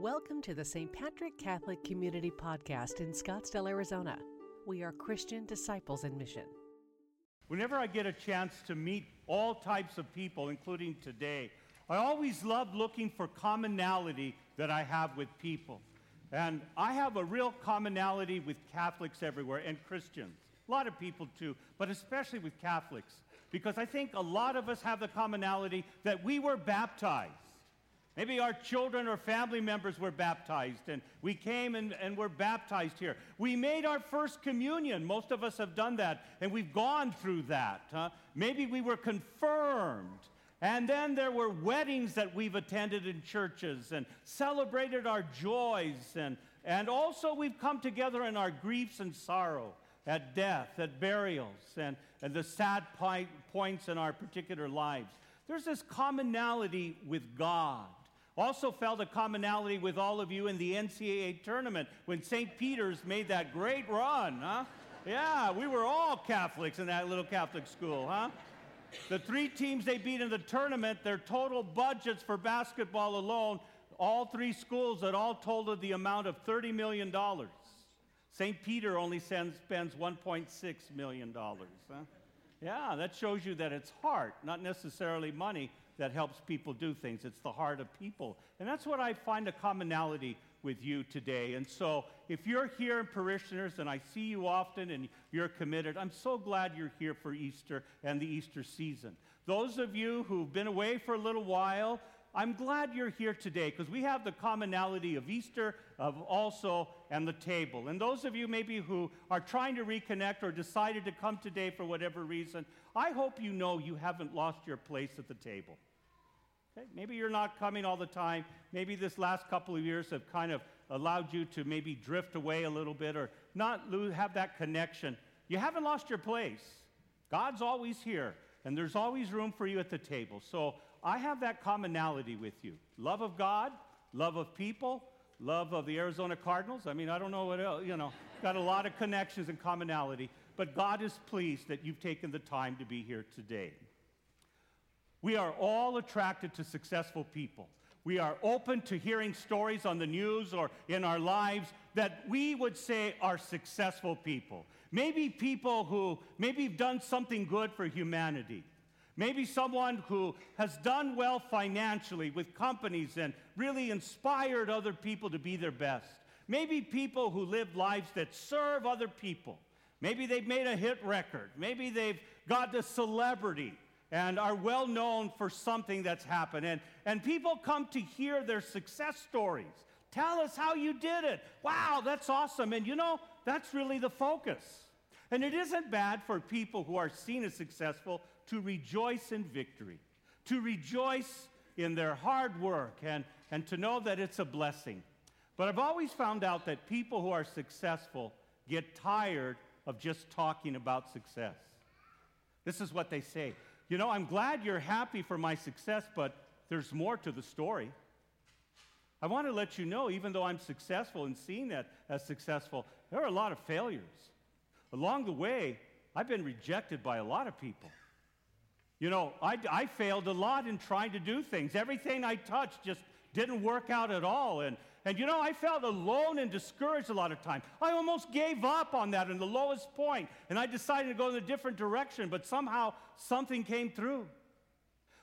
Welcome to the St. Patrick Catholic Community Podcast in Scottsdale, Arizona. We are Christian disciples in mission. Whenever I get a chance to meet all types of people, including today, I always love looking for commonality that I have with people. And I have a real commonality with Catholics everywhere and Christians. A lot of people too, but especially with Catholics, because I think a lot of us have the commonality that we were baptized. Maybe our children or family members were baptized, and we came and, and were baptized here. We made our first communion. Most of us have done that, and we've gone through that. Huh? Maybe we were confirmed. And then there were weddings that we've attended in churches and celebrated our joys. And, and also, we've come together in our griefs and sorrow, at death, at burials, and, and the sad points in our particular lives. There's this commonality with God. Also felt a commonality with all of you in the NCAA tournament when St. Peter's made that great run, huh? Yeah, we were all Catholics in that little Catholic school, huh? The three teams they beat in the tournament, their total budgets for basketball alone, all three schools that all totaled the amount of $30 million. St. Peter only spends $1.6 million. Huh? Yeah, that shows you that it's heart, not necessarily money, that helps people do things. It's the heart of people. And that's what I find a commonality with you today. And so, if you're here in parishioners and I see you often and you're committed, I'm so glad you're here for Easter and the Easter season. Those of you who've been away for a little while, I'm glad you're here today because we have the commonality of Easter, of also, and the table. And those of you maybe who are trying to reconnect or decided to come today for whatever reason, I hope you know you haven't lost your place at the table. Okay? Maybe you're not coming all the time. Maybe this last couple of years have kind of allowed you to maybe drift away a little bit or not lose, have that connection. You haven't lost your place. God's always here, and there's always room for you at the table. So I have that commonality with you love of God, love of people, love of the Arizona Cardinals. I mean, I don't know what else, you know, got a lot of connections and commonality, but God is pleased that you've taken the time to be here today. We are all attracted to successful people. We are open to hearing stories on the news or in our lives that we would say are successful people. Maybe people who maybe have done something good for humanity. Maybe someone who has done well financially with companies and really inspired other people to be their best. Maybe people who live lives that serve other people. Maybe they've made a hit record. Maybe they've got a celebrity and are well known for something that's happened. And, and people come to hear their success stories. Tell us how you did it. Wow, that's awesome. And you know, that's really the focus. And it isn't bad for people who are seen as successful to rejoice in victory, to rejoice in their hard work, and, and to know that it's a blessing. But I've always found out that people who are successful get tired of just talking about success. This is what they say you know, I'm glad you're happy for my success, but there's more to the story. I want to let you know, even though I'm successful and seen that as successful, there are a lot of failures. Along the way, I've been rejected by a lot of people. You know, I, I failed a lot in trying to do things. Everything I touched just didn't work out at all. And, and you know, I felt alone and discouraged a lot of time. I almost gave up on that in the lowest point, and I decided to go in a different direction, but somehow something came through.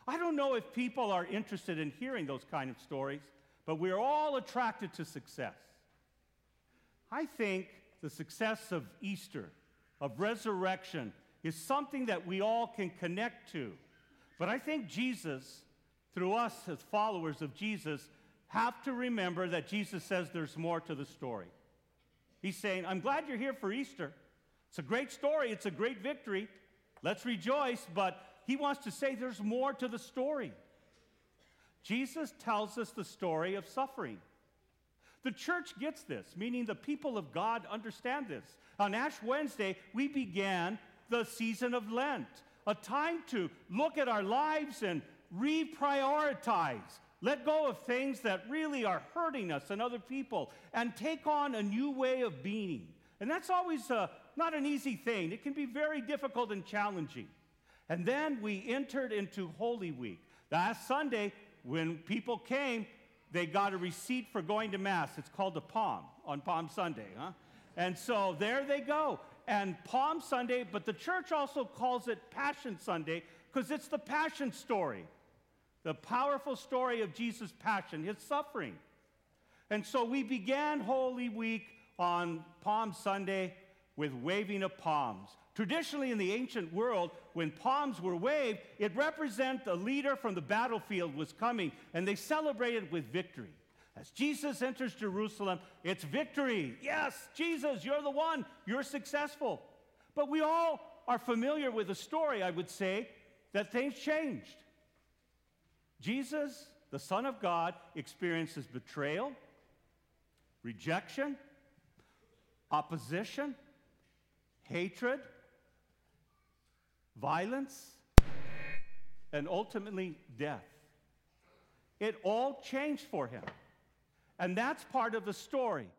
I don't know if people are interested in hearing those kind of stories, but we're all attracted to success. I think the success of Easter, of resurrection, is something that we all can connect to. But I think Jesus through us as followers of Jesus, have to remember that Jesus says there's more to the story. He's saying, I'm glad you're here for Easter. It's a great story, it's a great victory. Let's rejoice, but he wants to say there's more to the story. Jesus tells us the story of suffering. The church gets this, meaning the people of God understand this. On Ash Wednesday, we began the season of Lent, a time to look at our lives and reprioritize, let go of things that really are hurting us and other people, and take on a new way of being. And that's always uh, not an easy thing. It can be very difficult and challenging. And then we entered into Holy Week. Last Sunday, when people came, they got a receipt for going to Mass. It's called a Palm on Palm Sunday, huh? And so there they go. And Palm Sunday, but the church also calls it Passion Sunday because it's the passion story, the powerful story of Jesus' passion, his suffering. And so we began Holy Week on Palm Sunday with waving of palms. Traditionally, in the ancient world, when palms were waved, it represented a leader from the battlefield was coming, and they celebrated with victory. As Jesus enters Jerusalem, it's victory. Yes, Jesus, you're the one. You're successful. But we all are familiar with the story, I would say, that things changed. Jesus, the Son of God, experiences betrayal, rejection, opposition, hatred, violence, and ultimately death. It all changed for him. And that's part of the story.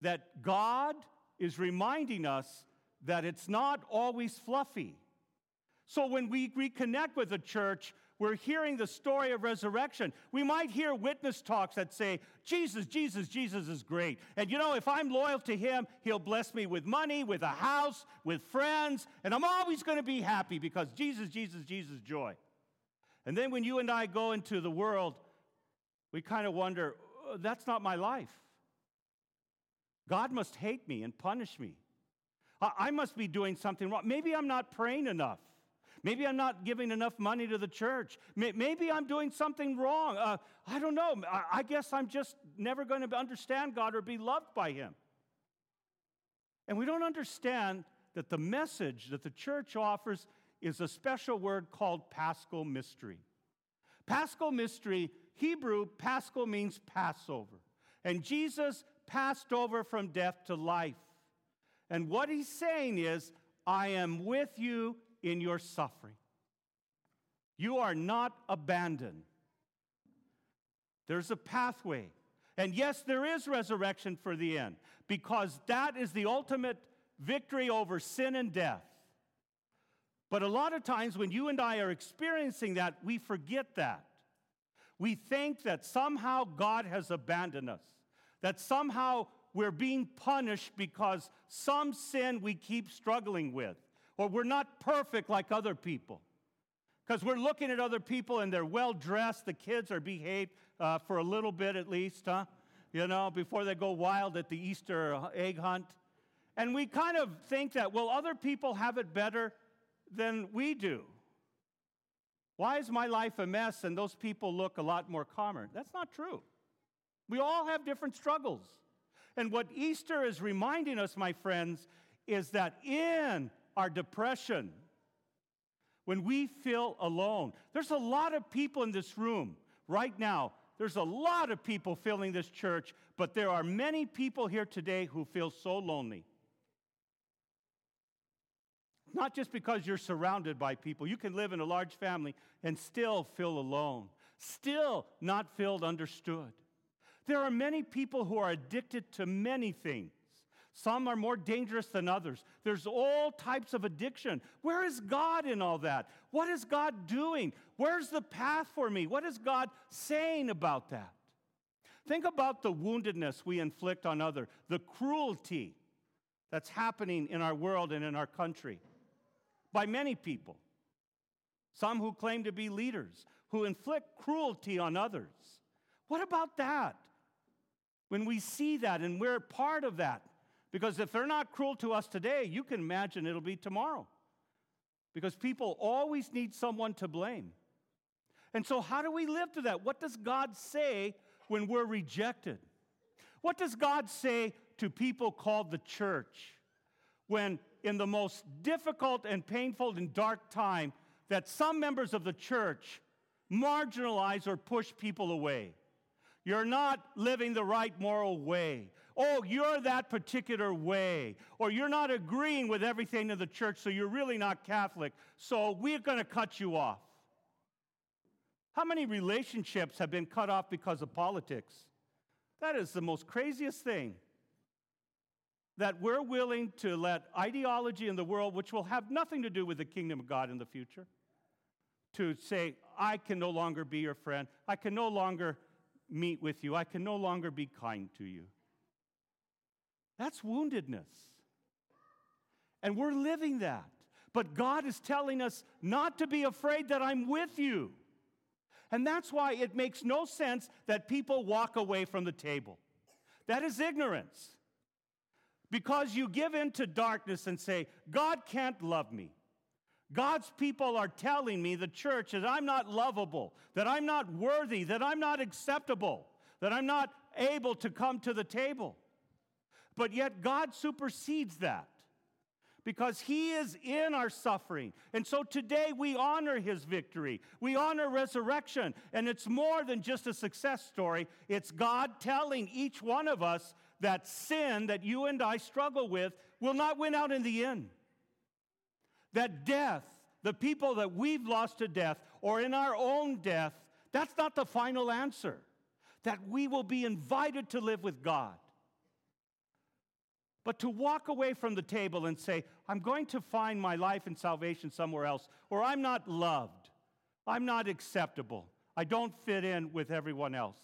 That God is reminding us that it's not always fluffy. So when we reconnect with the church, we're hearing the story of resurrection. We might hear witness talks that say, Jesus, Jesus, Jesus is great. And you know, if I'm loyal to him, he'll bless me with money, with a house, with friends, and I'm always going to be happy because Jesus, Jesus, Jesus, joy. And then when you and I go into the world, we kind of wonder, oh, that's not my life. God must hate me and punish me. I must be doing something wrong. Maybe I'm not praying enough. Maybe I'm not giving enough money to the church. Maybe I'm doing something wrong. Uh, I don't know. I guess I'm just never going to understand God or be loved by Him. And we don't understand that the message that the church offers is a special word called paschal mystery. Paschal mystery, Hebrew, paschal means Passover. And Jesus passed over from death to life. And what he's saying is, I am with you in your suffering. You are not abandoned. There's a pathway. And yes, there is resurrection for the end, because that is the ultimate victory over sin and death. But a lot of times when you and I are experiencing that, we forget that. We think that somehow God has abandoned us, that somehow we're being punished because some sin we keep struggling with or we're not perfect like other people. Because we're looking at other people and they're well dressed, the kids are behaved uh, for a little bit at least, huh? You know, before they go wild at the Easter egg hunt. And we kind of think that, well, other people have it better than we do. Why is my life a mess and those people look a lot more calmer? That's not true. We all have different struggles. And what Easter is reminding us, my friends, is that in our depression, when we feel alone. There's a lot of people in this room right now. There's a lot of people filling this church, but there are many people here today who feel so lonely. Not just because you're surrounded by people. You can live in a large family and still feel alone, still not feel understood. There are many people who are addicted to many things. Some are more dangerous than others. There's all types of addiction. Where is God in all that? What is God doing? Where's the path for me? What is God saying about that? Think about the woundedness we inflict on others, the cruelty that's happening in our world and in our country by many people. Some who claim to be leaders, who inflict cruelty on others. What about that? When we see that and we're part of that, because if they're not cruel to us today, you can imagine it'll be tomorrow. Because people always need someone to blame. And so, how do we live to that? What does God say when we're rejected? What does God say to people called the church when, in the most difficult and painful and dark time, that some members of the church marginalize or push people away? You're not living the right moral way oh, you're that particular way, or you're not agreeing with everything in the church, so you're really not Catholic, so we're going to cut you off. How many relationships have been cut off because of politics? That is the most craziest thing. That we're willing to let ideology in the world, which will have nothing to do with the kingdom of God in the future, to say, I can no longer be your friend. I can no longer meet with you. I can no longer be kind to you. That's woundedness. And we're living that. But God is telling us not to be afraid that I'm with you. And that's why it makes no sense that people walk away from the table. That is ignorance. Because you give in to darkness and say, God can't love me. God's people are telling me, the church, that I'm not lovable, that I'm not worthy, that I'm not acceptable, that I'm not able to come to the table. But yet God supersedes that because He is in our suffering. And so today we honor His victory, we honor resurrection. And it's more than just a success story, it's God telling each one of us that sin that you and I struggle with will not win out in the end. That death, the people that we've lost to death or in our own death, that's not the final answer. That we will be invited to live with God. But to walk away from the table and say, I'm going to find my life and salvation somewhere else, or I'm not loved, I'm not acceptable, I don't fit in with everyone else,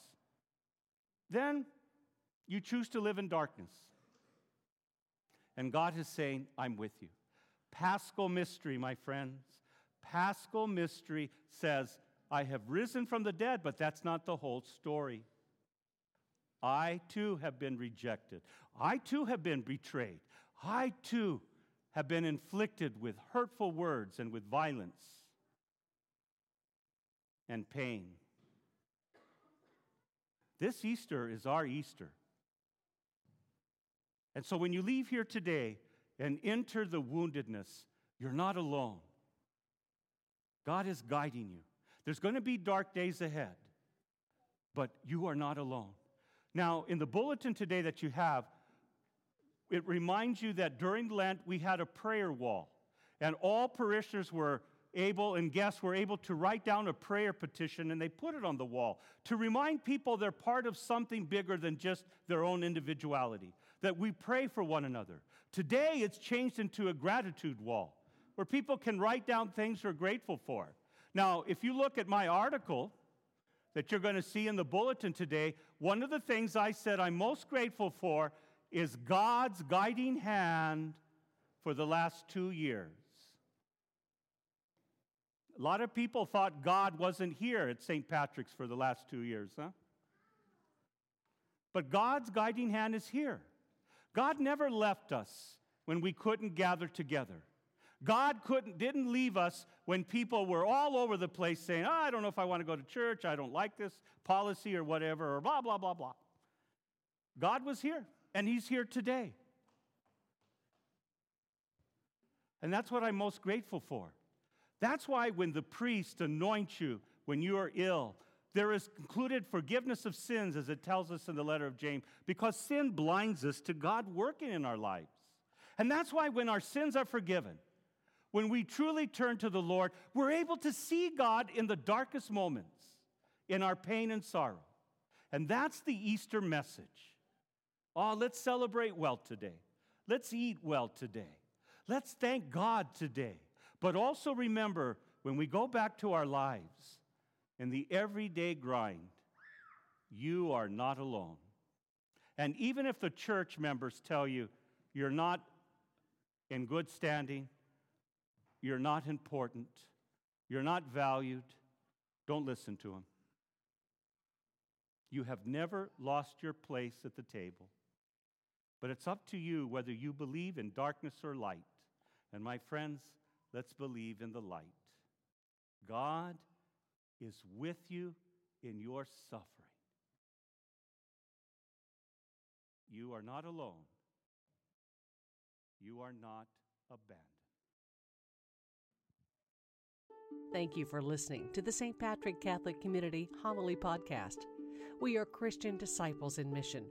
then you choose to live in darkness. And God is saying, I'm with you. Paschal mystery, my friends. Paschal mystery says, I have risen from the dead, but that's not the whole story. I too have been rejected. I too have been betrayed. I too have been inflicted with hurtful words and with violence and pain. This Easter is our Easter. And so when you leave here today and enter the woundedness, you're not alone. God is guiding you. There's going to be dark days ahead, but you are not alone. Now, in the bulletin today that you have, it reminds you that during Lent we had a prayer wall, and all parishioners were able and guests were able to write down a prayer petition and they put it on the wall to remind people they're part of something bigger than just their own individuality, that we pray for one another. Today it's changed into a gratitude wall where people can write down things they're grateful for. Now, if you look at my article, that you're going to see in the bulletin today, one of the things I said I'm most grateful for is God's guiding hand for the last two years. A lot of people thought God wasn't here at St. Patrick's for the last two years, huh? But God's guiding hand is here. God never left us when we couldn't gather together. God couldn't, didn't leave us when people were all over the place saying, oh, I don't know if I want to go to church, I don't like this policy or whatever, or blah, blah, blah, blah. God was here, and He's here today. And that's what I'm most grateful for. That's why when the priest anoints you when you are ill, there is included forgiveness of sins, as it tells us in the letter of James, because sin blinds us to God working in our lives. And that's why when our sins are forgiven, when we truly turn to the Lord, we're able to see God in the darkest moments, in our pain and sorrow. And that's the Easter message. Oh, let's celebrate well today. Let's eat well today. Let's thank God today. But also remember when we go back to our lives in the everyday grind, you are not alone. And even if the church members tell you you're not in good standing, you're not important. You're not valued. Don't listen to him. You have never lost your place at the table. But it's up to you whether you believe in darkness or light. And my friends, let's believe in the light. God is with you in your suffering. You are not alone. You are not abandoned. Thank you for listening to the St. Patrick Catholic Community Homily Podcast. We are Christian disciples in mission